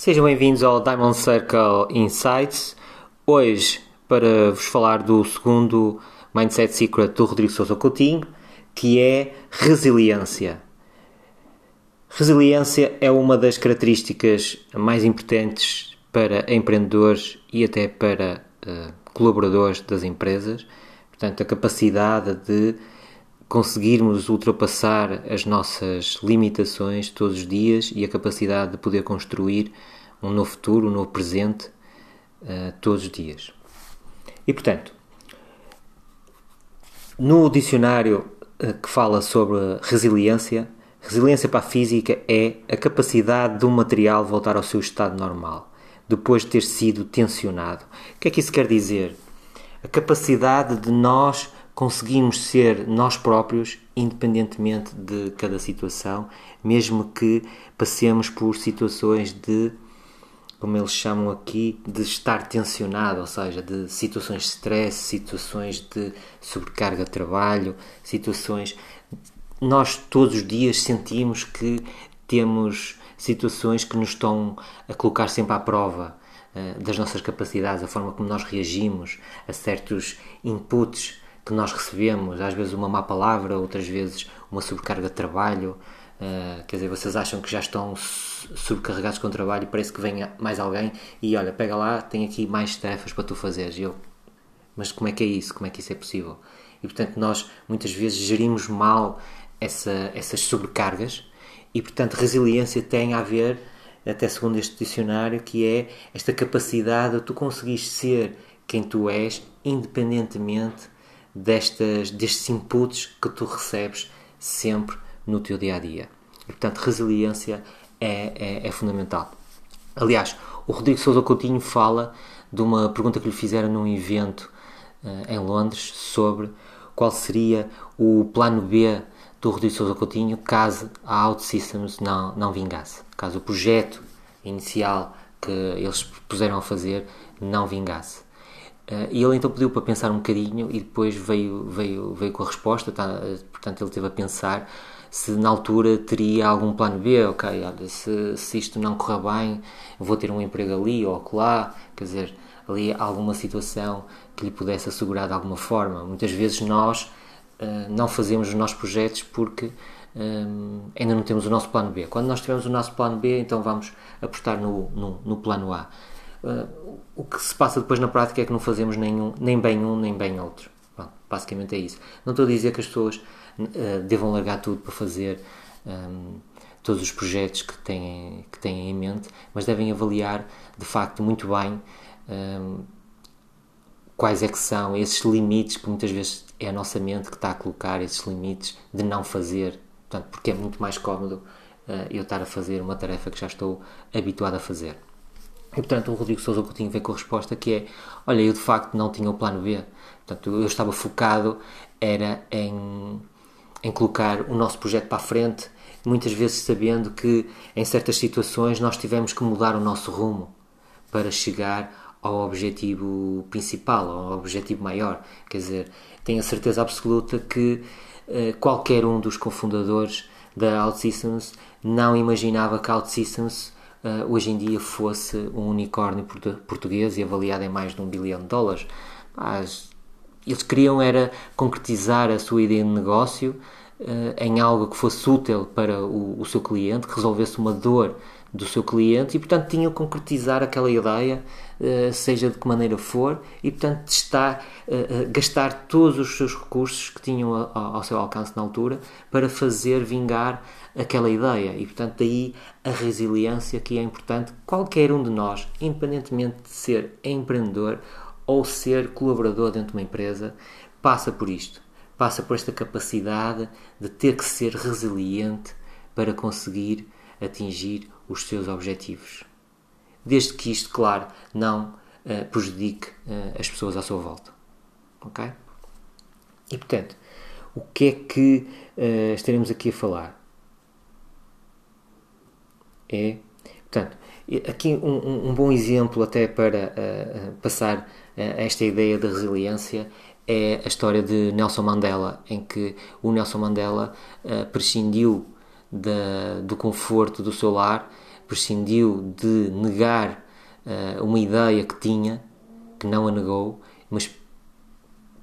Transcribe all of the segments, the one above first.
Sejam bem-vindos ao Diamond Circle Insights. Hoje, para vos falar do segundo Mindset Secret do Rodrigo Sousa Coutinho, que é resiliência. Resiliência é uma das características mais importantes para empreendedores e até para uh, colaboradores das empresas. Portanto, a capacidade de conseguirmos ultrapassar as nossas limitações todos os dias e a capacidade de poder construir um novo futuro, um novo presente uh, todos os dias. E portanto, no dicionário uh, que fala sobre resiliência, resiliência para a física é a capacidade de um material voltar ao seu estado normal, depois de ter sido tensionado. O que é que isso quer dizer? A capacidade de nós conseguimos ser nós próprios, independentemente de cada situação, mesmo que passemos por situações de, como eles chamam aqui, de estar tensionado, ou seja, de situações de stress, situações de sobrecarga de trabalho, situações. Nós todos os dias sentimos que temos situações que nos estão a colocar sempre à prova uh, das nossas capacidades, a forma como nós reagimos a certos inputs que nós recebemos, às vezes uma má palavra, outras vezes uma sobrecarga de trabalho. Uh, quer dizer, vocês acham que já estão sobrecarregados com o trabalho e parece que vem mais alguém e olha, pega lá, tem aqui mais tarefas para tu fazeres. Eu, mas como é que é isso? Como é que isso é possível? E portanto, nós muitas vezes gerimos mal essa, essas sobrecargas e portanto, resiliência tem a ver, até segundo este dicionário, que é esta capacidade de tu conseguires ser quem tu és, independentemente destas, destes inputs que tu recebes sempre no teu dia a dia. E, portanto, resiliência é, é, é fundamental. Aliás, o Rodrigo Sousa Coutinho fala de uma pergunta que lhe fizeram num evento uh, em Londres sobre qual seria o plano B do Rodrigo Sousa Coutinho caso a OutSystems não, não vingasse, caso o projeto inicial que eles puseram a fazer não vingasse. Uh, e ele então pediu para pensar um bocadinho e depois veio, veio, veio com a resposta, tá, portanto ele teve a pensar se na altura teria algum plano B, ok, olha, se, se isto não correr bem, vou ter um emprego ali ou lá, quer dizer, ali alguma situação que lhe pudesse assegurar de alguma forma. Muitas vezes nós uh, não fazemos os nossos projetos porque um, eh, ainda não temos o nosso plano B. Quando nós tivermos o nosso plano B, então vamos apostar no, no, no plano A. Uh, o que se passa depois na prática é que não fazemos nenhum, nem bem um nem bem outro. Basicamente é isso. Não estou a dizer que as pessoas uh, devam largar tudo para fazer um, ehm, todos os projetos que têm, que têm em mente, mas devem avaliar de facto muito bem um, quais é que são esses limites que muitas vezes é a nossa mente que está a colocar esses limites de não fazer, portanto, porque é muito mais cómodo uh, eu estar a fazer uma tarefa que já estou habituado a fazer. E portanto o Rodrigo Sousa Coutinho veio com a resposta que é olha, eu de facto não tinha o plano B. Portanto, eu estava focado era em, em colocar o nosso projeto para a frente, muitas vezes sabendo que em certas situações nós tivemos que mudar o nosso rumo para chegar ao objetivo principal, ao objetivo maior. Quer dizer, tenho a certeza absoluta que uh, qualquer um dos cofundadores da OutSystems não imaginava que a OutSystems uh, hoje em dia fosse um unicórnio português e avaliado em mais de um bilhão de dólares. Mas eles queriam era concretizar a sua ideia de negócio em algo que fosse útil para o, o, seu cliente, que resolvesse uma dor do seu cliente e, portanto, tinham que concretizar aquela ideia, uh, seja de que maneira for, e, portanto, está, uh, gastar todos os seus recursos que tinham ao seu alcance na altura para fazer vingar aquela ideia e, portanto, daí a resiliência que é importante. Qualquer um de nós, independentemente de ser empreendedor ou ser colaborador dentro de uma empresa, passa por isto. Passa por esta capacidade de ter que ser resiliente para conseguir atingir os seus objetivos. Desde que isto, claro, não uh, prejudique uh, as pessoas à sua volta. Ok? E portanto, o que é que uh, estaremos aqui a falar? é. Portanto, aqui um, um bom exemplo até para passar esta ideia de resiliência é a história de Nelson Mandela, em que o Nelson Mandela uh, prescindiu do conforto do seu lar prescindiu de negar uh, uma ideia que tinha, que não a negou, mas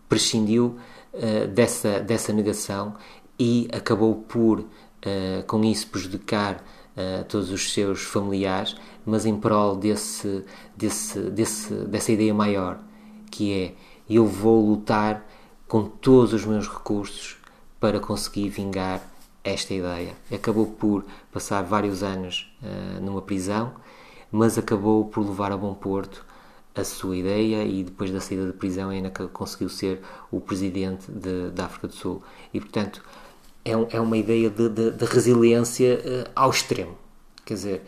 prescindiu uh, dessa, dessa negação e acabou por, com isso, prejudicar todos os seus familiares, mas em prol desse, desse, desse, dessa ideia maior, que é eu vou lutar com todos os meus recursos para conseguir vingar esta ideia. Acabou por passar vários anos uh, numa prisão, mas acabou por levar a bom porto a sua ideia e depois da saída da prisão ainda conseguiu ser o presidente de, da África do Sul. E, portanto, é, um, é uma ideia de, de, de resiliência uh, ao extremo. Quer dizer,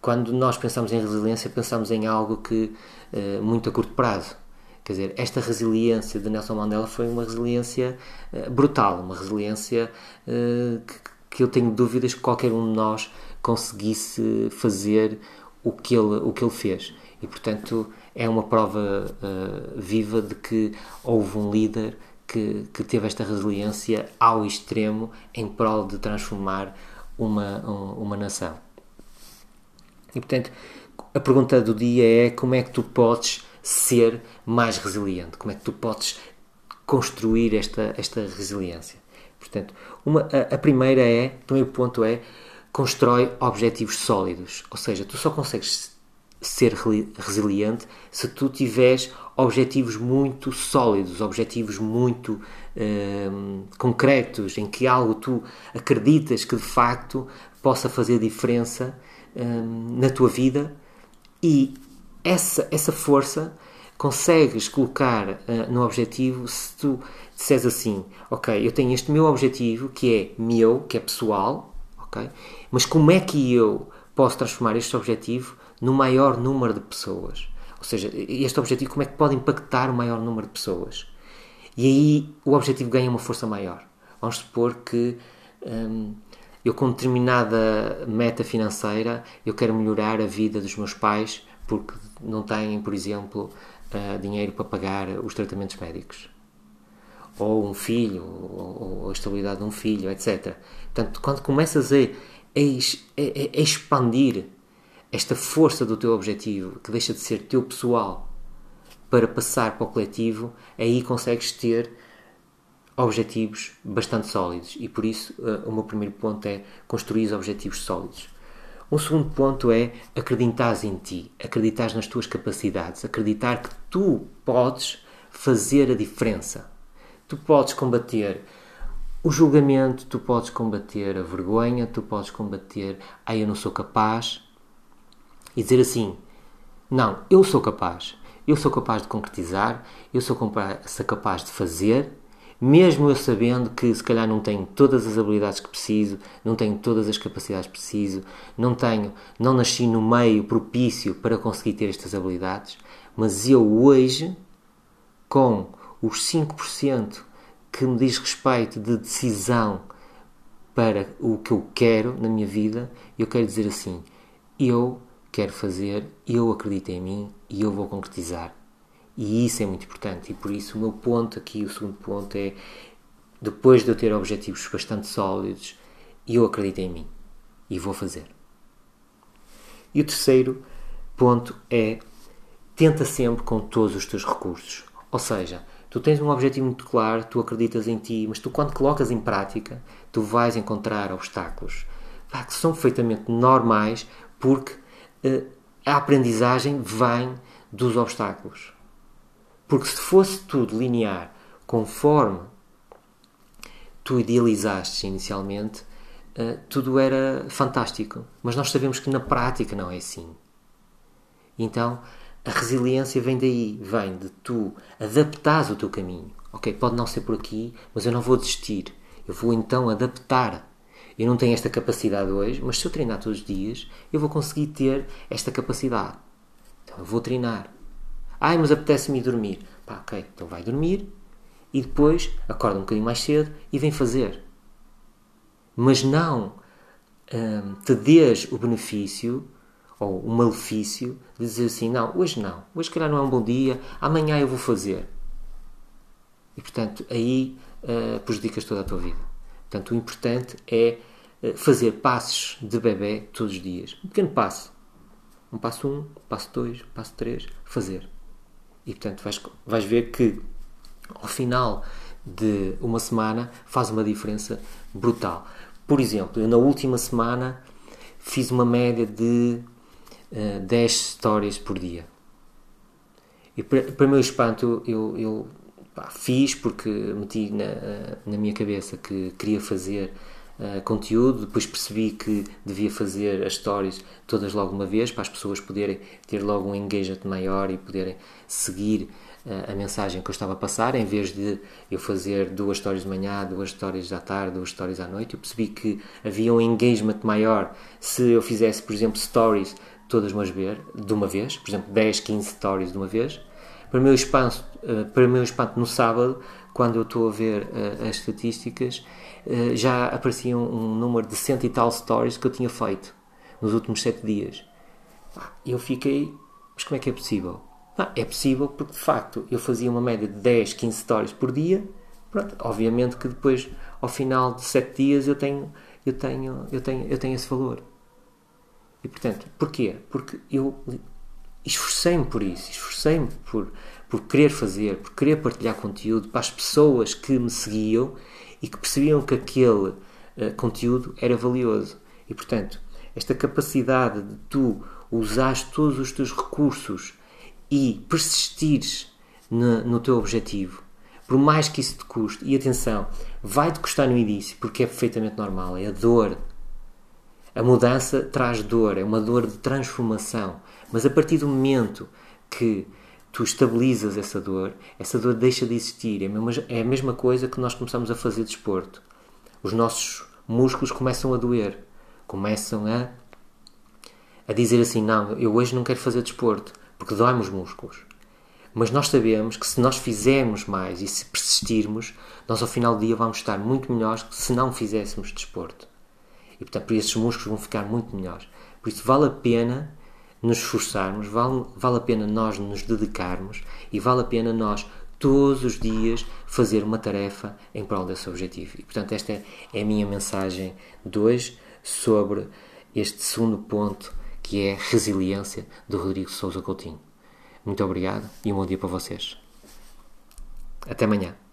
quando nós pensamos em resiliência, pensamos em algo que uh, muito a curto prazo Quer dizer, esta resiliência de Nelson Mandela foi uma resiliência uh, brutal, uma resiliência uh, que, eu tenho dúvidas que qualquer um de nós conseguisse fazer o que ele, o que ele fez. E, portanto, é uma prova uh, viva de que houve um líder que, que teve esta resiliência ao extremo em prol de transformar uma, um, uma nação. E, portanto, a pergunta do dia é como é que tu podes ser mais resiliente? Como é que tu podes construir esta, esta resiliência? Portanto, uma, a, a primeira é, o primeiro ponto é, constrói objetivos sólidos. Ou seja, tu só consegues ser resiliente se tu tiveres objetivos muito sólidos, objetivos muito hum, concretos, em que algo tu acreditas que de facto possa fazer diferença hum, na tua vida e essa, essa força consegues colocar uh, no objetivo se tu disseres assim, ok, eu tenho este meu objetivo que é meu, que é pessoal, ok, mas como é que eu posso transformar este objetivo no maior número de pessoas? Ou seja, este objetivo como é que pode impactar o maior número de pessoas? E aí o objetivo ganha uma força maior. Vamos supor que hum, eu com determinada meta financeira eu quero melhorar a vida dos meus pais porque não têm, por exemplo, uh, dinheiro para pagar os tratamentos médicos. Ou um filho, ou, a estabilidade de um filho, etc. Portanto, quando começas a, a, expandir esta força do teu objetivo, que deixa de ser teu pessoal, para passar para o coletivo, aí consegues ter objetivos bastante sólidos. E por isso, uh, o meu primeiro ponto é construir objetivos sólidos. Um segundo ponto é acreditar em ti, acreditar nas tuas capacidades, acreditar que tu podes fazer a diferença. Tu podes combater o julgamento, tu podes combater a vergonha, tu podes combater, ah, eu não sou capaz, e dizer assim: não, eu sou capaz, eu sou capaz de concretizar, eu sou capaz de fazer mesmo eu sabendo que se calhar não tenho todas as habilidades que preciso, não tenho todas as capacidades que preciso, não tenho, não nasci no meio propício para conseguir ter estas habilidades, mas eu hoje, com os 5% que me diz respeito de decisão para o que eu quero na minha vida, eu quero dizer assim: eu quero fazer, eu acredito em mim e eu vou concretizar. E isso é muito importante. E por isso o meu ponto aqui, o segundo ponto é depois de eu ter objetivos bastante sólidos, eu acredito em mim e vou fazer. E o terceiro ponto é tenta sempre com todos os teus recursos. Ou seja, tu tens um objetivo muito claro, tu acreditas em ti, mas tu quando colocas em prática, tu vais encontrar obstáculos que são perfeitamente normais porque uh, a aprendizagem vem dos obstáculos. Porque se fosse tudo linear, conforme tu idealizaste inicialmente, uh, tudo era fantástico. Mas nós sabemos que na prática não é assim. Então, a resiliência vem daí, vem de tu adaptares o teu caminho. Ok, pode não ser por aqui, mas eu não vou desistir. Eu vou então adaptar. Eu não tenho esta capacidade hoje, mas se eu treinar todos os dias, eu vou conseguir ter esta capacidade. Então eu vou treinar. Ai, mas apetece-me dormir. Pá, ok, então vai dormir e depois acorda um bocadinho mais cedo e vem fazer. Mas não hum, te dês o benefício ou o malefício de dizer assim: não, hoje não, hoje calhar não é um bom dia, amanhã eu vou fazer. E portanto aí uh, prejudicas toda a tua vida. Portanto, o importante é uh, fazer passos de bebê todos os dias. Um pequeno passo. Um passo 1, um, passo 2, passo 3, fazer. E portanto vais, vais ver que ao final de uma semana faz uma diferença brutal. Por exemplo, eu na última semana fiz uma média de uh, 10 stories por dia. E para, o meu espanto, eu, eu pá, fiz porque meti na, eh, na minha cabeça que queria fazer uh, conteúdo, depois percebi que devia fazer as stories todas logo uma vez para as pessoas poderem ter logo um engagement maior e poderem seguir uh, a mensagem que eu estava a passar, em vez de eu fazer duas stories de manhã, duas stories à tarde, duas stories à noite, eu percebi que havia um engagement maior se eu fizesse, por exemplo, stories todas uma vez, de uma vez, por exemplo, 10, 15 stories de uma vez. Para o meu espanto, uh, para o meu espanto no sábado, quando eu estou a ver as estatísticas, eh, já aparecia um, número de cento e tal stories que eu tinha feito nos últimos sete dias. Eu fiquei, mas como é que é possível? Ah, é possível porque de facto eu fazia uma média de 10, 15 stories por dia. Pronto, obviamente que depois, ao final de 7 dias, eu tenho, eu tenho, eu tenho, eu tenho esse valor. E portanto, porquê? Porque eu esforcei-me por isso, esforcei-me por, por querer fazer, por querer partilhar conteúdo para as pessoas que me seguiam e que percebiam que aquele uh, conteúdo era valioso. E, portanto, esta capacidade de tu usares todos os teus recursos e persistires no, no teu objetivo, por mais que isso te custe, e atenção, vai-te custar no início, porque é perfeitamente normal, é a dor. A mudança traz dor, é uma dor de transformação, mas a partir do momento que tu estabilizas essa dor, essa dor deixa de existir. É a mesma, é a mesma coisa que nós começamos a fazer desporto. Os nossos músculos começam a doer, começam a, a dizer assim: Não, eu hoje não quero fazer desporto, porque dói-me os músculos. Mas nós sabemos que se nós fizermos mais e se persistirmos, nós ao final do dia vamos estar muito melhores que se não fizéssemos desporto. E portanto, esses músculos vão ficar muito melhores. Por isso, vale a pena nos esforçarmos, vale, vale a pena nós nos dedicarmos e vale a pena nós todos os dias fazer uma tarefa em prol desse objetivo. E, portanto, esta é a minha mensagem de hoje sobre este segundo ponto que é resiliência do Rodrigo Souza Coutinho. Muito obrigado e um bom dia para vocês. Até amanhã.